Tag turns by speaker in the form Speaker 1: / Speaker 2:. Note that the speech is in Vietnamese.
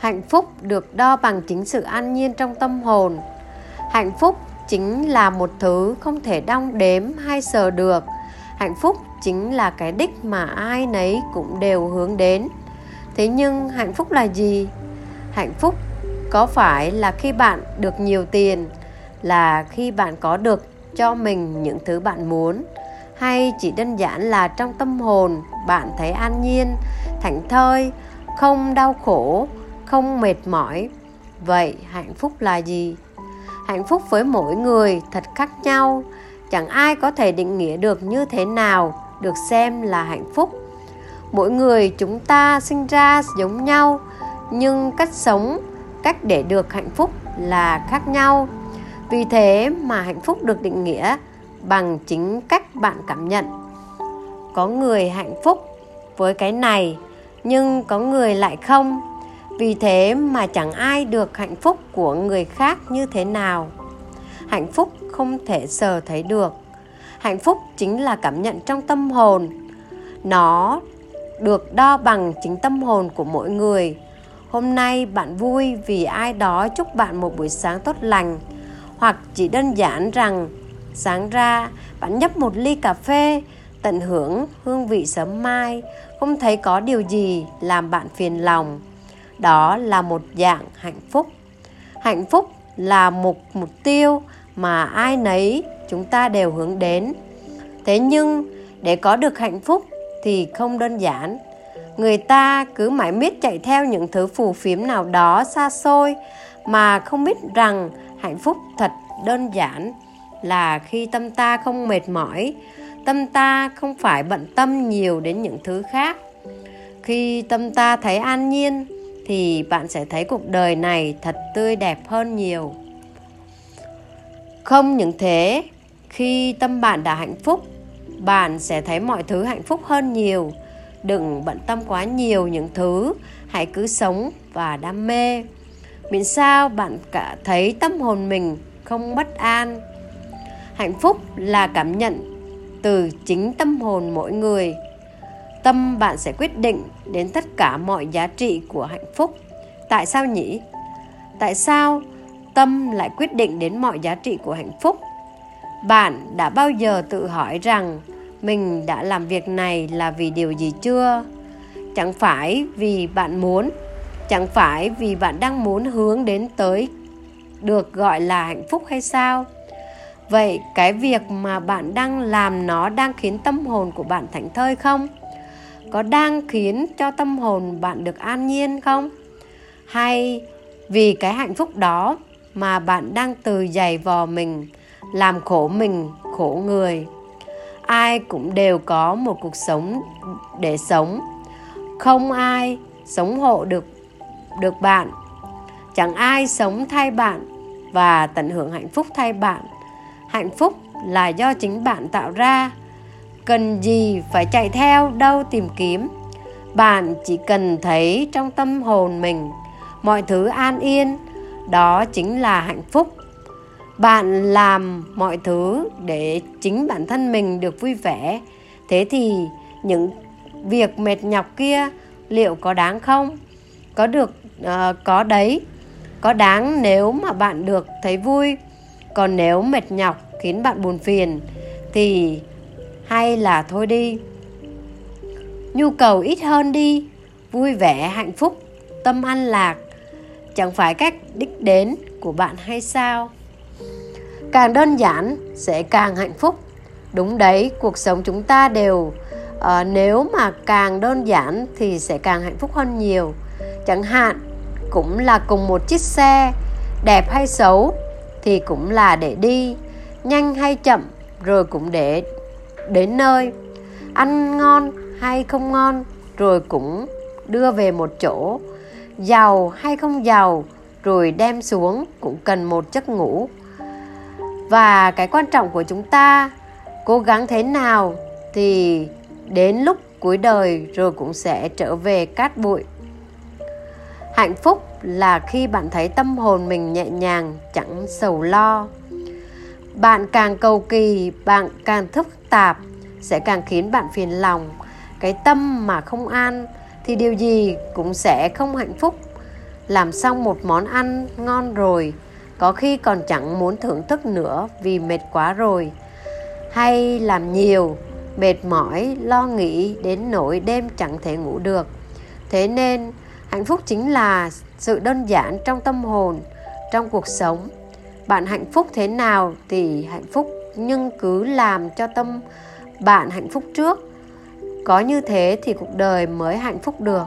Speaker 1: hạnh phúc được đo bằng chính sự an nhiên trong tâm hồn. Hạnh phúc chính là một thứ không thể đong đếm hay sờ được. Hạnh phúc chính là cái đích mà ai nấy cũng đều hướng đến. Thế nhưng hạnh phúc là gì? Hạnh phúc có phải là khi bạn được nhiều tiền, là khi bạn có được cho mình những thứ bạn muốn, hay chỉ đơn giản là trong tâm hồn bạn thấy an nhiên, thảnh thơi, không đau khổ không mệt mỏi. Vậy hạnh phúc là gì? Hạnh phúc với mỗi người thật khác nhau. Chẳng ai có thể định nghĩa được như thế nào, được xem là hạnh phúc. Mỗi người chúng ta sinh ra giống nhau, nhưng cách sống, cách để được hạnh phúc là khác nhau. Vì thế mà hạnh phúc được định nghĩa bằng chính cách bạn cảm nhận. Có người hạnh phúc với cái này, nhưng có người lại không vì thế mà chẳng ai được hạnh phúc của người khác như thế nào. Hạnh phúc không thể sờ thấy được. Hạnh phúc chính là cảm nhận trong tâm hồn. Nó được đo bằng chính tâm hồn của mỗi người. Hôm nay bạn vui vì ai đó chúc bạn một buổi sáng tốt lành. Hoặc chỉ đơn giản rằng, sáng ra bạn nhấp một ly cà phê, tận hưởng hương vị sớm mai, không thấy có điều gì làm bạn phiền lòng đó là một dạng hạnh phúc. Hạnh phúc là một mục tiêu mà ai nấy chúng ta đều hướng đến. Thế nhưng, để có được hạnh phúc thì không đơn giản. Người ta cứ mãi miết chạy theo những thứ phù phiếm nào đó xa xôi mà không biết rằng hạnh phúc thật đơn giản là khi tâm ta không mệt mỏi, tâm ta không phải bận tâm nhiều đến những thứ khác. Khi tâm ta thấy an nhiên thì bạn sẽ thấy cuộc đời này thật tươi đẹp hơn nhiều. Không những thế, khi tâm bạn đã hạnh phúc, bạn sẽ thấy mọi thứ hạnh phúc hơn nhiều. Đừng bận tâm quá nhiều những thứ, hãy cứ sống và đam mê. Miễn sao bạn cả thấy tâm hồn mình không bất an. Hạnh phúc là cảm nhận từ chính tâm hồn mỗi người tâm bạn sẽ quyết định đến tất cả mọi giá trị của hạnh phúc. Tại sao nhỉ? Tại sao tâm lại quyết định đến mọi giá trị của hạnh phúc? Bạn đã bao giờ tự hỏi rằng mình đã làm việc này là vì điều gì chưa? Chẳng phải vì bạn muốn, chẳng phải vì bạn đang muốn hướng đến tới được gọi là hạnh phúc hay sao? Vậy cái việc mà bạn đang làm nó đang khiến tâm hồn của bạn thảnh thơi không? Có đang khiến cho tâm hồn bạn được an nhiên không? Hay vì cái hạnh phúc đó mà bạn đang từ giày vò mình, làm khổ mình, khổ người? Ai cũng đều có một cuộc sống để sống. Không ai sống hộ được được bạn. Chẳng ai sống thay bạn và tận hưởng hạnh phúc thay bạn. Hạnh phúc là do chính bạn tạo ra cần gì phải chạy theo đâu tìm kiếm. Bạn chỉ cần thấy trong tâm hồn mình mọi thứ an yên đó chính là hạnh phúc. Bạn làm mọi thứ để chính bản thân mình được vui vẻ. Thế thì những việc mệt nhọc kia liệu có đáng không? Có được uh, có đấy. Có đáng nếu mà bạn được thấy vui. Còn nếu mệt nhọc khiến bạn buồn phiền thì hay là thôi đi. Nhu cầu ít hơn đi vui vẻ hạnh phúc tâm an lạc chẳng phải cách đích đến của bạn hay sao? Càng đơn giản sẽ càng hạnh phúc. Đúng đấy cuộc sống chúng ta đều uh, nếu mà càng đơn giản thì sẽ càng hạnh phúc hơn nhiều. Chẳng hạn cũng là cùng một chiếc xe đẹp hay xấu thì cũng là để đi nhanh hay chậm rồi cũng để đến nơi, ăn ngon hay không ngon, rồi cũng đưa về một chỗ. Giàu hay không giàu, rồi đem xuống cũng cần một giấc ngủ. Và cái quan trọng của chúng ta, cố gắng thế nào thì đến lúc cuối đời rồi cũng sẽ trở về cát bụi. Hạnh phúc là khi bạn thấy tâm hồn mình nhẹ nhàng, chẳng sầu lo bạn càng cầu kỳ, bạn càng thức tạp, sẽ càng khiến bạn phiền lòng. Cái tâm mà không an thì điều gì cũng sẽ không hạnh phúc. Làm xong một món ăn ngon rồi, có khi còn chẳng muốn thưởng thức nữa vì mệt quá rồi. Hay làm nhiều, mệt mỏi, lo nghĩ đến nỗi đêm chẳng thể ngủ được. Thế nên, hạnh phúc chính là sự đơn giản trong tâm hồn, trong cuộc sống bạn hạnh phúc thế nào thì hạnh phúc, nhưng cứ làm cho tâm bạn hạnh phúc trước. Có như thế thì cuộc đời mới hạnh phúc được.